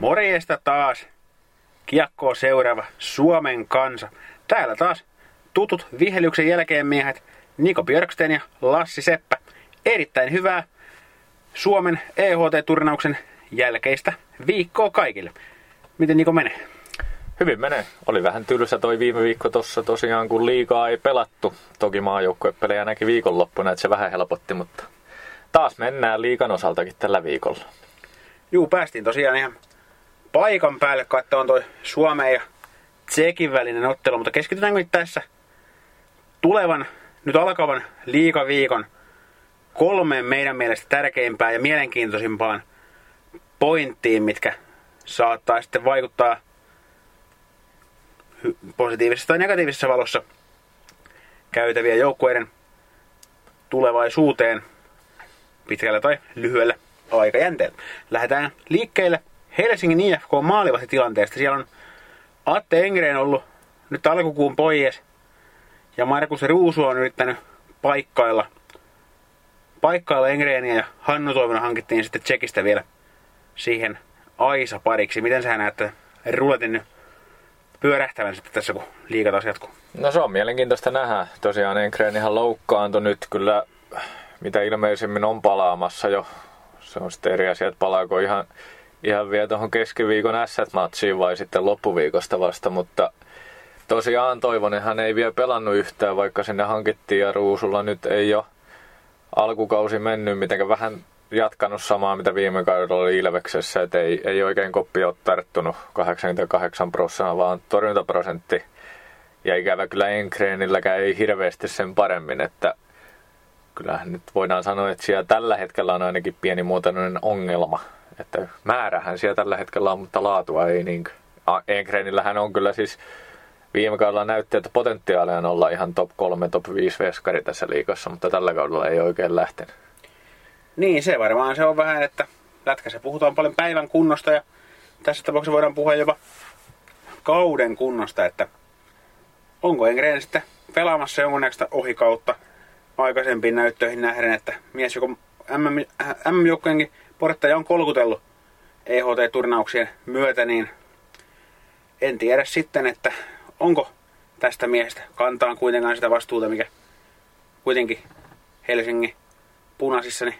Morjesta taas. Kiekkoa seuraava Suomen kansa. Täällä taas tutut vihelyksen jälkeen miehet Niko Björksten ja Lassi Seppä. Erittäin hyvää Suomen EHT-turnauksen jälkeistä viikkoa kaikille. Miten Niko menee? Hyvin menee. Oli vähän tylsä toi viime viikko tossa tosiaan, kun liikaa ei pelattu. Toki maajoukkuepelejä näki viikonloppuna, että se vähän helpotti, mutta taas mennään liikan osaltakin tällä viikolla. Juu, päästiin tosiaan ihan paikan päälle katsomaan toi Suomen ja Tsekin välinen ottelu, mutta keskitytäänkö nyt tässä tulevan, nyt alkavan liikaviikon kolmeen meidän mielestä tärkeimpään ja mielenkiintoisimpaan pointtiin, mitkä saattaa sitten vaikuttaa positiivisessa tai negatiivisessa valossa käytäviä joukkueiden tulevaisuuteen pitkällä tai lyhyellä aikajänteellä. Lähdetään liikkeelle Helsingin IFK tilanteesta. Siellä on Atte Engreen ollut nyt alkukuun pois ja Markus Ruusu on yrittänyt paikkailla, paikkailla Engreeniä ja Hannu Toivona hankittiin sitten Tsekistä vielä siihen Aisa pariksi. Miten sä näet ruletin nyt pyörähtävän sitten tässä, kun liikat taas jatkuu? No se on mielenkiintoista nähdä. Tosiaan Engreen ihan loukkaantui nyt kyllä mitä ilmeisimmin on palaamassa jo. Se on sitten eri asia, että palaako ihan, ihan vielä tuohon keskiviikon S-matsiin vai sitten loppuviikosta vasta, mutta tosiaan hän ei vielä pelannut yhtään, vaikka sinne hankittiin ja Ruusulla nyt ei ole alkukausi mennyt mitenkään vähän jatkanut samaa, mitä viime kaudella oli Ilveksessä, että ei, ei oikein koppi ole tarttunut 88 prosenttia, vaan torjuntaprosentti. Ja ikävä kyllä Enkreenilläkään ei hirveästi sen paremmin, että kyllähän nyt voidaan sanoa, että siellä tällä hetkellä on ainakin pieni muotoinen ongelma. Että määrähän siellä tällä hetkellä on, mutta laatua ei niin. Enkreenillähän on kyllä siis viime kaudella näytti, että potentiaalia on olla ihan top 3, top 5 veskari tässä liikossa, mutta tällä kaudella ei oikein lähtenyt. Niin, se varmaan se on vähän, että lätkässä puhutaan paljon päivän kunnosta ja tässä tapauksessa voidaan puhua jopa kauden kunnosta, että onko Engren sitten pelaamassa jonkunnäköistä ohikautta aikaisempiin näyttöihin nähden, että mies, joka MM-joukkojenkin porttaja on kolkutellut EHT-turnauksien myötä, niin en tiedä sitten, että onko tästä miehestä kantaan kuitenkaan sitä vastuuta, mikä kuitenkin Helsingin punaisissa niin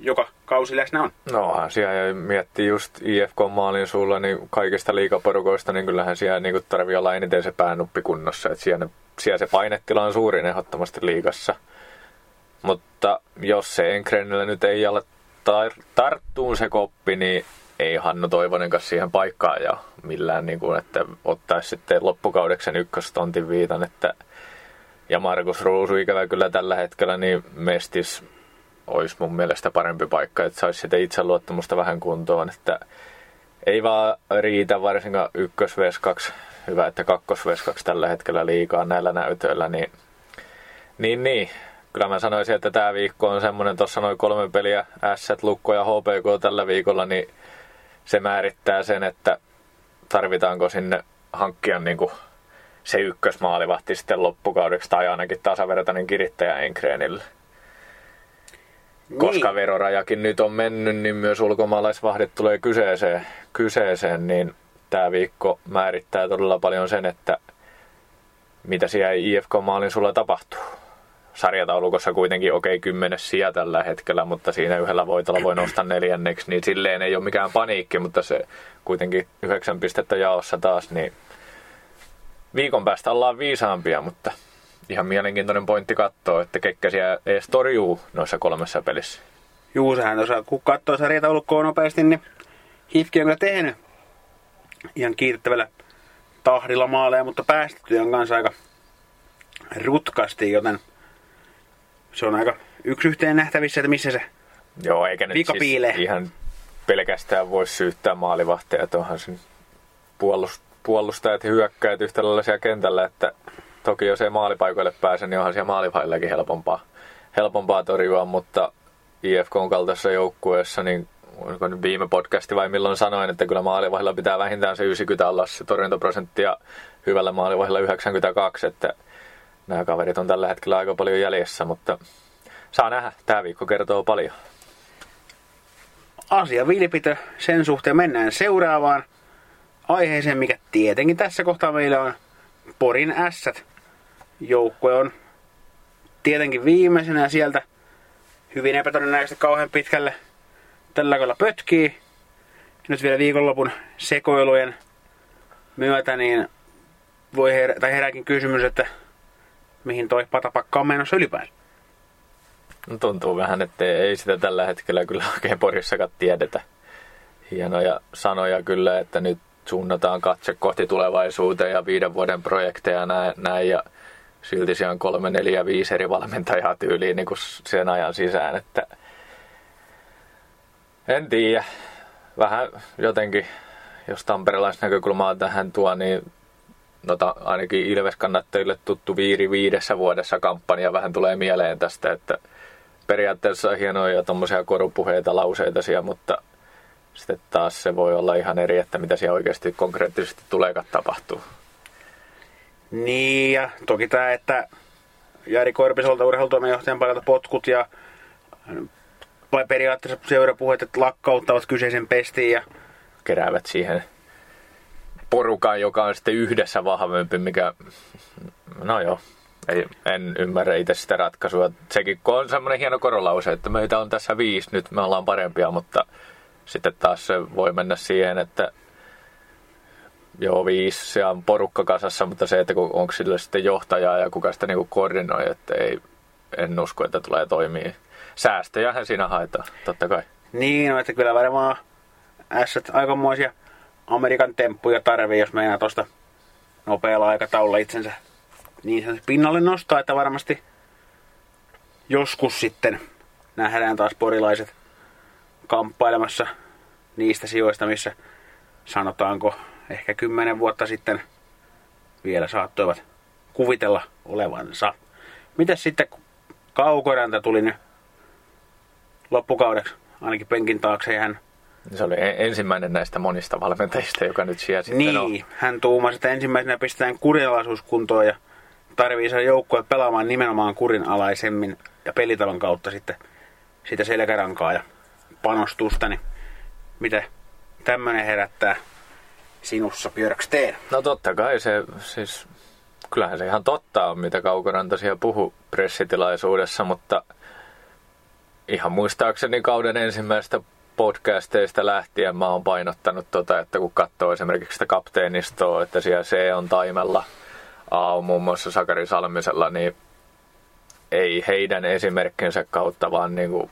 joka kausi läsnä on. No siellä miettii just IFK-maalin sulla, niin kaikista liikaporukoista, niin kyllähän siellä niin tarvii olla eniten se päänuppi kunnossa. Että siellä, siellä se painetila on suurin ehdottomasti liigassa. Mutta jos se Enkrenillä nyt ei ole tar- tarttuun se koppi, niin ei Hannu Toivonen kanssa siihen paikkaan ja millään, niin kuin, että ottaisi sitten loppukaudeksen ykköstontin viitan, että ja Markus Ruusu ikävä kyllä tällä hetkellä, niin Mestis olisi mun mielestä parempi paikka, että saisi sitä itseluottamusta vähän kuntoon, että ei vaan riitä varsinkaan ykkösveskaksi, hyvä, että kakkosveskaksi tällä hetkellä liikaa näillä näytöillä, niin, niin, niin kyllä mä sanoisin, että tämä viikko on semmoinen, tuossa noin kolme peliä, S, Lukko ja HPK tällä viikolla, niin se määrittää sen, että tarvitaanko sinne hankkia niin kuin se ykkösmaalivahti sitten loppukaudeksi tai ainakin tasavertainen kirittäjä Enkreenille. Niin. Koska verorajakin nyt on mennyt, niin myös ulkomaalaisvahdit tulee kyseeseen, kyseeseen niin tämä viikko määrittää todella paljon sen, että mitä siellä IFK-maalin sulla tapahtuu sarjataulukossa kuitenkin okei okay, kymmenes sija tällä hetkellä, mutta siinä yhdellä voitolla voi nostaa neljänneksi, niin silleen ei ole mikään paniikki, mutta se kuitenkin yhdeksän pistettä jaossa taas, niin viikon päästä ollaan viisaampia, mutta ihan mielenkiintoinen pointti katsoa, että kekkäsiä edes torjuu noissa kolmessa pelissä. Juu, sehän tuossa, kun katsoo sarjataulukkoa nopeasti, niin Hifki on kyllä tehnyt ihan kiitettävällä tahdilla maaleja, mutta päästetty on kanssa aika rutkasti, joten se on aika yksi yhteen nähtävissä, että missä se Joo, eikä nyt siis piilee. ihan pelkästään voi syyttää maalivahteja, että onhan sen puolustajat ja hyökkäjät yhtä lailla siellä kentällä, että toki jos ei maalipaikoille pääse, niin onhan siellä maalivaillakin helpompaa, helpompaa torjua, mutta IFK on kaltaisessa joukkueessa, niin oliko nyt viime podcasti vai milloin sanoin, että kyllä maalivahilla pitää vähintään se 90 olla se torjuntaprosentti ja hyvällä maalivahilla 92, että nämä kaverit on tällä hetkellä aika paljon jäljessä, mutta saa nähdä. Tämä viikko kertoo paljon. asia vilpitö sen suhteen. Mennään seuraavaan aiheeseen, mikä tietenkin tässä kohtaa meillä on Porin ässät. Joukkue on tietenkin viimeisenä sieltä hyvin epätodennäköisesti kauhean pitkälle tällä kaudella pötkii. Nyt vielä viikonlopun sekoilujen myötä niin voi herä, tai herääkin kysymys, että mihin toi patapakka on menossa ylipäänsä. No, tuntuu vähän, että ei sitä tällä hetkellä kyllä oikein Porissakaan tiedetä. Hienoja sanoja kyllä, että nyt suunnataan katse kohti tulevaisuuteen ja viiden vuoden projekteja näin, näin ja silti siellä on kolme, neljä, viisi eri valmentajaa tyyliin niin kuin sen ajan sisään, että en tiedä. Vähän jotenkin, jos tamperelaisnäkökulmaa tähän tuo, niin nota, ainakin Ilves-kannattajille tuttu Viiri viidessä vuodessa kampanja vähän tulee mieleen tästä, että periaatteessa hienoja tuommoisia korupuheita, lauseita siellä, mutta sitten taas se voi olla ihan eri, että mitä siellä oikeasti konkreettisesti tuleekaan tapahtuu. Niin, ja toki tämä, että Jari Korpisolta urheilutoimenjohtajan paikalta potkut ja vai periaatteessa seurapuheet, että lakkauttavat kyseisen pestiin ja keräävät siihen porukan, joka on sitten yhdessä vahvempi, mikä, no joo, ei, en ymmärrä itse sitä ratkaisua. Sekin on semmoinen hieno korolause, että meitä on tässä viisi, nyt me ollaan parempia, mutta sitten taas se voi mennä siihen, että joo, viisi, se on porukka kasassa, mutta se, että onko sillä sitten johtajaa ja kuka sitä niinku koordinoi, että ei, en usko, että tulee toimii. Säästöjähän siinä haetaan, totta kai. Niin, no, että kyllä varmaan ässät aikamoisia Amerikan temppuja tarvii, jos meinaa tuosta nopealla aikataululla itsensä niin sen pinnalle nostaa, että varmasti joskus sitten nähdään taas porilaiset kamppailemassa niistä sijoista, missä sanotaanko ehkä kymmenen vuotta sitten vielä saattoivat kuvitella olevansa. Mitäs sitten, Kaukoranta tuli nyt loppukaudeksi ainakin penkin taakse ja hän se oli ensimmäinen näistä monista valmentajista, joka nyt siellä sitten niin, on. hän tuumasi, että ensimmäisenä pistetään kurinalaisuus kuntoon ja tarvii saada joukkue pelaamaan nimenomaan kurinalaisemmin ja pelitalon kautta sitten sitä selkärankaa ja panostusta, niin mitä tämmöinen herättää sinussa Björksteen? No totta kai se, siis kyllähän se ihan totta on, mitä Kaukoranta siellä puhu pressitilaisuudessa, mutta ihan muistaakseni kauden ensimmäistä podcasteista lähtien mä oon painottanut tota, että kun katsoo esimerkiksi sitä kapteenistoa, että siellä se on taimella, A on muun muassa Sakari Salmisella, niin ei heidän esimerkkinsä kautta, vaan niin kuin,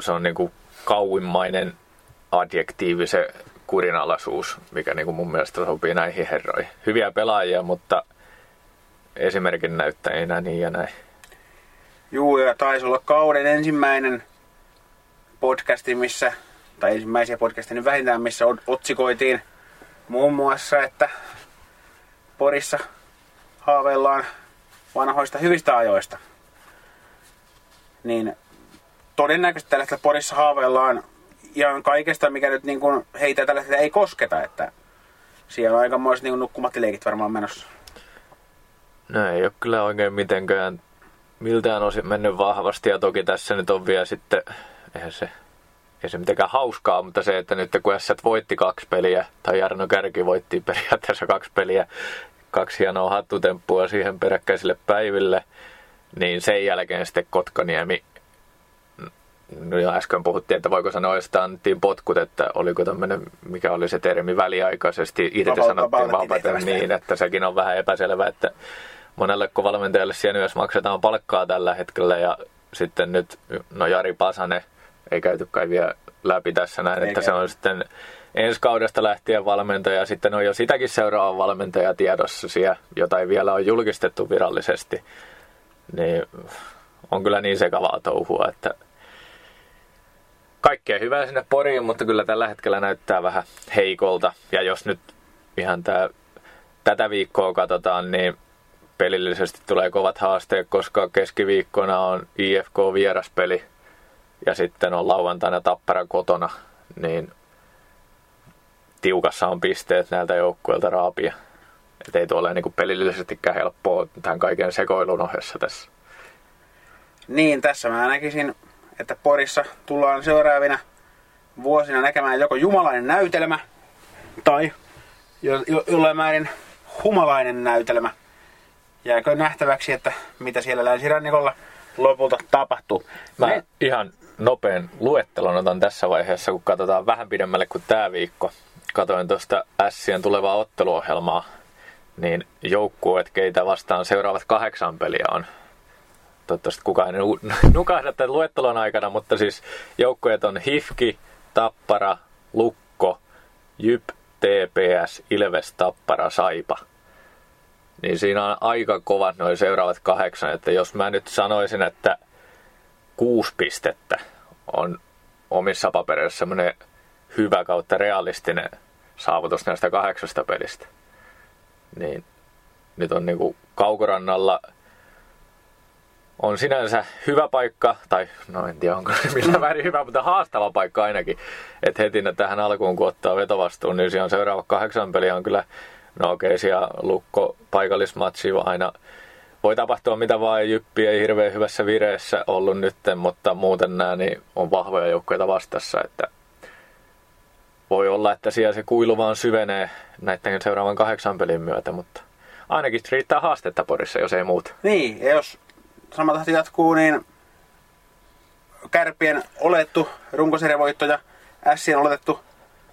se on niin kuin kauimmainen adjektiivi se kurinalaisuus, mikä niin kuin mun mielestä sopii näihin herroihin. Hyviä pelaajia, mutta esimerkin näyttäjinä niin ja näin. Juu, ja taisi olla kauden ensimmäinen podcasti, missä, tai ensimmäisiä podcasteja niin vähintään, missä otsikoitiin muun muassa, että Porissa haaveillaan vanhoista hyvistä ajoista. Niin todennäköisesti hetkellä Porissa haaveillaan ihan kaikesta, mikä nyt niin kuin heitä tällä ei kosketa, että siellä on aikamoiset niin nukkumattileikit varmaan menossa. No ei ole kyllä oikein mitenkään miltään osin mennyt vahvasti ja toki tässä nyt on vielä sitten eihän se, ei se mitenkään hauskaa, mutta se, että nyt kun Ässät voitti kaksi peliä, tai Jarno Kärki voitti periaatteessa kaksi peliä, kaksi hienoa hattutemppua siihen peräkkäisille päiville, niin sen jälkeen sitten Kotkaniemi No ja äsken puhuttiin, että voiko sanoa, että annettiin potkut, että oliko tämmöinen, mikä oli se termi väliaikaisesti, irtisanottiin vapaa niin, että sekin on vähän epäselvä, että monelle valmentajalle siellä myös maksetaan palkkaa tällä hetkellä ja sitten nyt, no Jari Pasanen ei käyty kai vielä läpi tässä näin, että se on sitten ensi kaudesta lähtien valmentaja, sitten on jo sitäkin seuraava valmentaja tiedossa siellä, jota ei vielä ole julkistettu virallisesti, niin on kyllä niin sekavaa touhua, että kaikkea hyvää sinne Poriin, mutta kyllä tällä hetkellä näyttää vähän heikolta. Ja jos nyt ihan tää, tätä viikkoa katsotaan, niin pelillisesti tulee kovat haasteet, koska keskiviikkona on IFK vieraspeli ja sitten on lauantaina Tappara kotona, niin tiukassa on pisteet näiltä joukkueilta raapia. Et ei tuo ole niin pelillisestikään helppoa tämän kaiken sekoilun ohessa tässä. Niin, tässä mä näkisin, että Porissa tullaan seuraavina vuosina näkemään joko jumalainen näytelmä tai jo, jo, jollain määrin humalainen näytelmä. Jääkö nähtäväksi, että mitä siellä länsirannikolla lopulta tapahtuu. Mä Me... ihan nopean luettelon otan tässä vaiheessa, kun katsotaan vähän pidemmälle kuin tämä viikko. Katoin tuosta Sien tulevaa otteluohjelmaa, niin joukkueet, keitä vastaan seuraavat kahdeksan peliä on. Toivottavasti kukaan ei nukahda tämän luettelon aikana, mutta siis joukkueet on Hifki, Tappara, Lukko, Jyp, TPS, Ilves, Tappara, Saipa. Niin siinä on aika kovat noin seuraavat kahdeksan, että jos mä nyt sanoisin, että kuusi pistettä on omissa papereissa semmoinen hyvä kautta realistinen saavutus näistä kahdeksasta pelistä, niin nyt on niinku kaukorannalla on sinänsä hyvä paikka, tai no en tiedä onko se millään väärin hyvä, mutta haastava paikka ainakin. Että heti tähän alkuun kun ottaa vetovastuun, niin siellä on seuraava kahdeksan peliä on kyllä, no okei, okay, siellä lukko paikallismatsi aina voi tapahtua mitä vaan, Jyppi ei hirveän hyvässä vireessä ollut nyt, mutta muuten nämä niin on vahvoja joukkoja vastassa, että voi olla, että siellä se kuilu vaan syvenee näiden seuraavan kahdeksan pelin myötä, mutta ainakin riittää haastetta Porissa, jos ei muuta. Niin, ja jos sama tahti jatkuu, niin kärpien olettu runkosarjavoitto ja Sien oletettu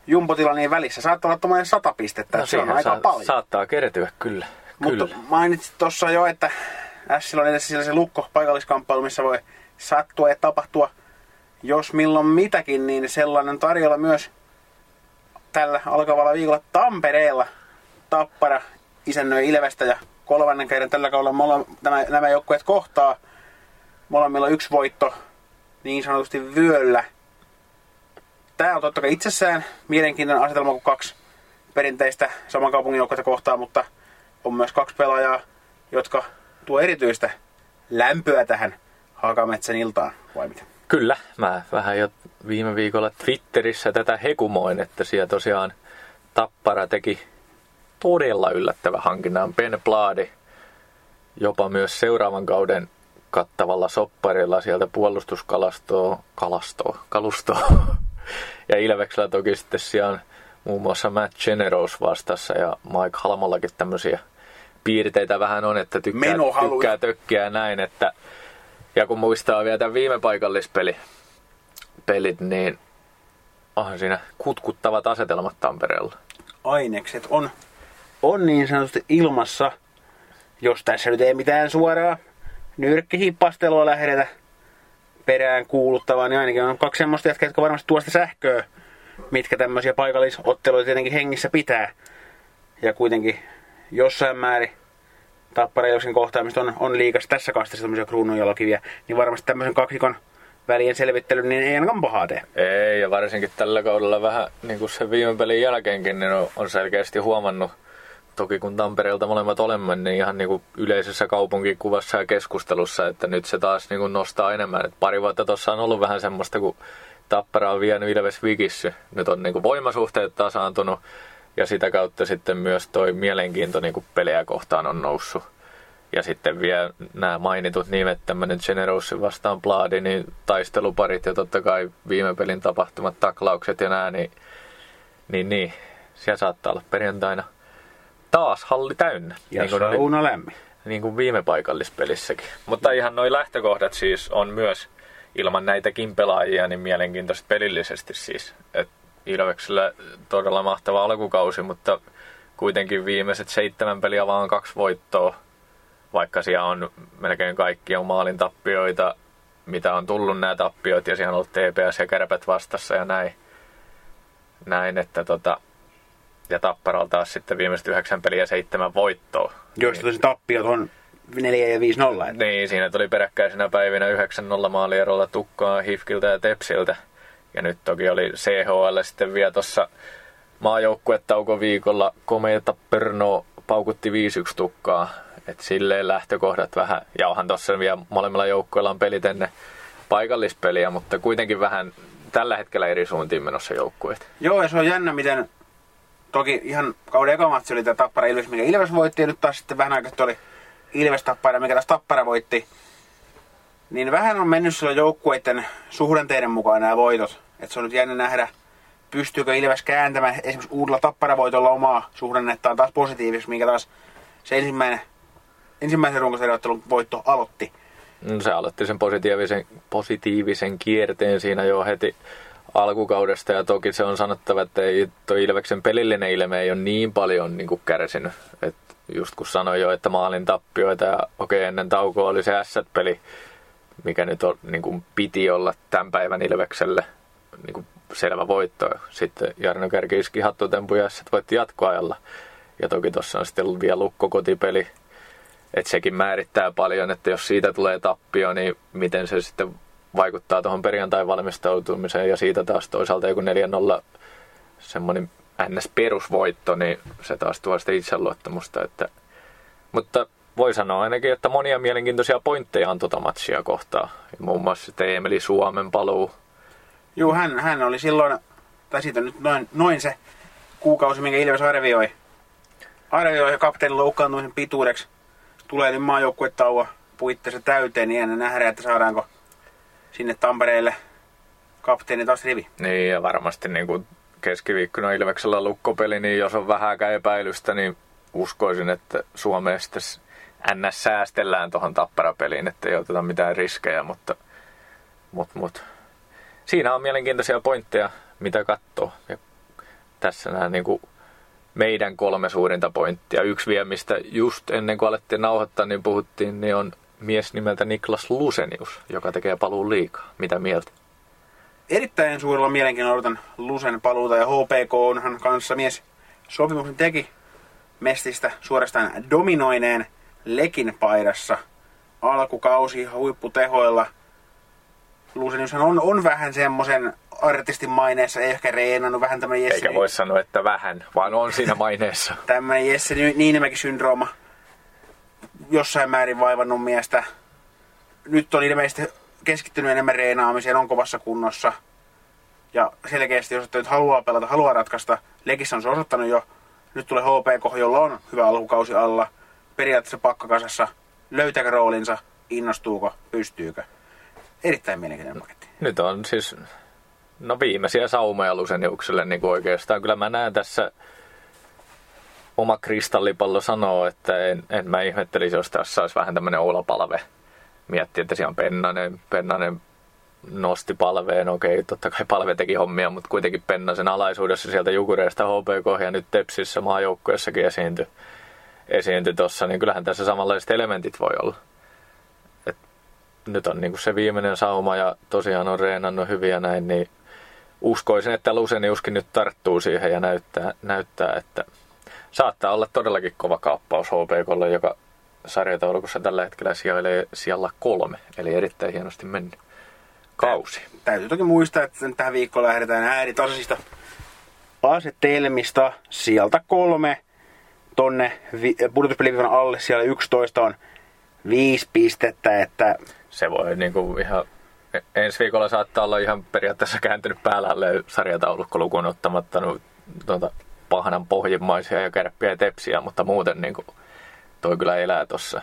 jumpotila niin välissä saattaa olla tuommoinen sata pistettä. No, se on aika sa- paljon. Saattaa kertyä kyllä. Mutta mainitsit tuossa jo, että Sillä on edessä se lukko paikalliskamppailu, missä voi sattua ja tapahtua jos milloin mitäkin, niin sellainen tarjolla myös tällä alkavalla viikolla Tampereella. Tappara isännöi Ilvestä ja kolmannen kerran tällä kaudella nämä, nämä joukkueet kohtaa. Molemmilla yksi voitto niin sanotusti vyöllä. Tämä on totta kai itsessään mielenkiintoinen asetelma, kuin kaksi perinteistä saman kaupungin joukkueita kohtaa, mutta on myös kaksi pelaajaa, jotka tuo erityistä lämpöä tähän Hakametsän iltaan, vai mitä? Kyllä, mä vähän jo viime viikolla Twitterissä tätä hekumoin, että siellä tosiaan Tappara teki todella yllättävä hankinnan. Ben Bladi jopa myös seuraavan kauden kattavalla sopparilla sieltä puolustuskalastoa, kalastoa, kalustoa. ja Ilveksellä toki sitten siellä on muun muassa Matt Generous vastassa ja Mike Halmollakin tämmöisiä piirteitä vähän on, että tykkää, tykkää tökkiä ja näin. Että, ja kun muistaa vielä tämän viime paikallispeli, pelit, niin onhan siinä kutkuttavat asetelmat Tampereella. Ainekset on on niin sanotusti ilmassa, jos tässä nyt ei mitään suoraa nyrkkihippastelua lähdetä perään kuuluttavaa, niin ainakin on kaksi semmoista jätkää, jotka varmasti tuosta sähköä, mitkä tämmöisiä paikallisotteluita tietenkin hengissä pitää. Ja kuitenkin jossain määrin Tappara kohtaamista on, on liikas tässä kastissa tämmöisiä kruununjalokiviä, niin varmasti tämmöisen kaksikon välien selvittely, niin ei ainakaan pahaa tee. Ei, ja varsinkin tällä kaudella vähän niin kuin sen viime pelin jälkeenkin, niin on selkeästi huomannut toki kun Tampereelta molemmat olemme, niin ihan niin kuin yleisessä kaupunkikuvassa ja keskustelussa, että nyt se taas niin kuin nostaa enemmän. Et pari vuotta tuossa on ollut vähän semmoista, kun Tappara on vienyt Ilves Vigissy. Nyt on niin kuin voimasuhteet tasaantunut ja sitä kautta sitten myös toi mielenkiinto niin kuin pelejä kohtaan on noussut. Ja sitten vielä nämä mainitut nimet, tämmöinen Generous vastaan Bladi, niin taisteluparit ja totta kai viime pelin tapahtumat, taklaukset ja nämä, niin, niin, niin siellä saattaa olla perjantaina – taas halli täynnä. Ja niin kuin sauna lämmin. Niin kuin viime paikallispelissäkin. Mutta ihan noin lähtökohdat siis on myös ilman näitäkin pelaajia niin mielenkiintoista pelillisesti siis. Et Ilveksellä todella mahtava alkukausi, mutta kuitenkin viimeiset seitsemän peliä vaan kaksi voittoa, vaikka siellä on melkein kaikki on maalin tappioita, mitä on tullut nämä tappioit, ja siellä on ollut TPS ja kärpät vastassa ja näin. Näin, että tota, ja Tapparalla taas sitten viimeiset yhdeksän peliä seitsemän voittoa. Joista tosi tappiot on 4 ja 5 nolla. Niin, siinä tuli peräkkäisenä päivinä 9-0 maalierolla tukkaa Hifkiltä ja Tepsiltä. Ja nyt toki oli CHL sitten vielä tuossa maajoukkuetauko viikolla komeita Pörno paukutti 5-1 tukkaa. Et silleen lähtökohdat vähän, ja onhan tuossa vielä molemmilla joukkueilla on pelit ennen paikallispeliä, mutta kuitenkin vähän tällä hetkellä eri suuntiin menossa joukkueet. Joo, ja se on jännä, miten toki ihan kauden eka matsi oli tämä Tappara Ilves, mikä Ilves voitti, ja nyt taas sitten vähän aikaa oli Ilves Tappara, mikä taas Tappara voitti. Niin vähän on mennyt sillä joukkueiden suhdanteiden mukaan nämä voitot. Että se on nyt jännä nähdä, pystyykö Ilves kääntämään esimerkiksi uudella tapparavoitolla omaa suhdannettaan taas positiiviseksi, minkä taas se ensimmäinen, ensimmäisen runkosarjoittelun voitto aloitti. No, se aloitti sen positiivisen, positiivisen kierteen siinä jo heti alkukaudesta ja toki se on sanottava, että ei toi Ilveksen pelillinen ilme ei ole niin paljon niin kuin kärsinyt. Et just kun sanoin jo, että maalin tappioita ja okei okay, ennen taukoa oli se S-peli, mikä nyt on, niin kuin piti olla tämän päivän Ilvekselle niin kuin selvä voitto. Sitten Jarno Kärki iski hattutempuja ja voitti jatkoajalla. Ja toki tuossa on sitten vielä lukkokotipeli, että sekin määrittää paljon, että jos siitä tulee tappio, niin miten se sitten vaikuttaa tuohon perjantain valmistautumiseen ja siitä taas toisaalta joku 4-0 semmoinen NS-perusvoitto, niin se taas tuo sitä itseluottamusta. Että, mutta voi sanoa ainakin, että monia mielenkiintoisia pointteja on tuota matsia kohtaa. Muun muassa sitten Emeli Suomen paluu. Joo, hän, hän oli silloin, tai siitä nyt noin, noin se kuukausi, minkä Ilves arvioi. Arvioi kapteenin loukkaantumisen pituudeksi. Tulee nyt maajoukkuetauo puitteissa täyteen, niin ennen nähdä, että saadaanko sinne Tampereelle kapteeni taas rivi. Niin, ja varmasti niin kuin keskiviikkona Ilveksellä lukkopeli, niin jos on vähääkään epäilystä, niin uskoisin, että Suomeen sitten NS säästellään tuohon tapparapeliin, että ei oteta mitään riskejä, mutta, mutta, mutta siinä on mielenkiintoisia pointteja, mitä katsoo. Ja tässä nämä niin kuin meidän kolme suurinta pointtia. Yksi vielä, mistä just ennen kuin alettiin nauhoittaa, niin puhuttiin, niin on mies nimeltä Niklas Lusenius, joka tekee paluun liikaa. Mitä mieltä? Erittäin suurella mielenkiinnolla odotan Lusen paluuta ja HPK onhan kanssa mies sopimuksen teki Mestistä suorastaan dominoineen Lekin paidassa alkukausi huipputehoilla. Luseniushan on, on vähän semmoisen artistin maineessa, ei ehkä reenannut vähän tämmöinen Jesse... Eikä voi sanoa, että vähän, vaan on siinä maineessa. tämmöinen Jesse Niinimäki-syndrooma jossain määrin vaivannut miestä. Nyt on ilmeisesti keskittynyt enemmän reenaamiseen, on kovassa kunnossa. Ja selkeästi osoittanut, että haluaa pelata, haluaa ratkaista. Legissä on se osoittanut jo. Nyt tulee HPK, jolla on hyvä alkukausi alla. Periaatteessa pakkakasassa. Löytääkö roolinsa? Innostuuko? Pystyykö? Erittäin mielenkiintoinen paketti. Nyt on siis no viimeisiä saumoja Luseniukselle niin kuin oikeastaan. Kyllä mä näen tässä oma kristallipallo sanoo, että en, en mä ihmettelisi, jos tässä olisi vähän tämmöinen olapalve. Miettii, että siellä on Pennanen, Pennanen nosti palveen, okei, totta kai palve teki hommia, mutta kuitenkin Pennasen alaisuudessa sieltä Jukureesta HPK ja nyt Tepsissä maajoukkuessakin esiintyi esiintyi tuossa, niin kyllähän tässä samanlaiset elementit voi olla. Nyt on niinku se viimeinen sauma ja tosiaan on reenannut hyviä näin, niin uskoisin, että Luseniuskin nyt tarttuu siihen ja näyttää, näyttää että saattaa olla todellakin kova kaappaus HPKlle, joka sarjataulukossa tällä hetkellä sijailee siellä kolme, eli erittäin hienosti mennyt kausi. Täytyy toki muistaa, että tähän viikkoon lähdetään ääritasaisista asetelmista. Sieltä kolme tonne pudotuspeliviivan alle, siellä 11 on viisi pistettä, että... Se voi niinku ihan ensi viikolla saattaa olla ihan periaatteessa kääntynyt päälle sarjataulukko lukuun ottamatta no, tuota, pahanan pohjimmaisia ja kärppiä ja tepsiä, mutta muuten niin kuin, toi kyllä elää tossa.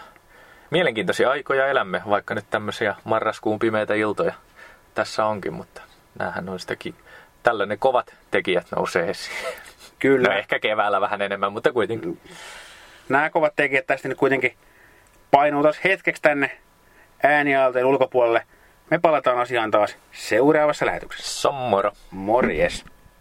Mielenkiintoisia aikoja elämme, vaikka nyt tämmöisiä marraskuun pimeitä iltoja tässä onkin, mutta näähän on sitäkin, tällainen kovat tekijät nousee esiin. Kyllä. No ehkä keväällä vähän enemmän, mutta kuitenkin. Nämä kovat tekijät tästä nyt kuitenkin painuu taas hetkeksi tänne äänialteen ulkopuolelle. Me palataan asiaan taas seuraavassa lähetyksessä. Sommoro. Morjes.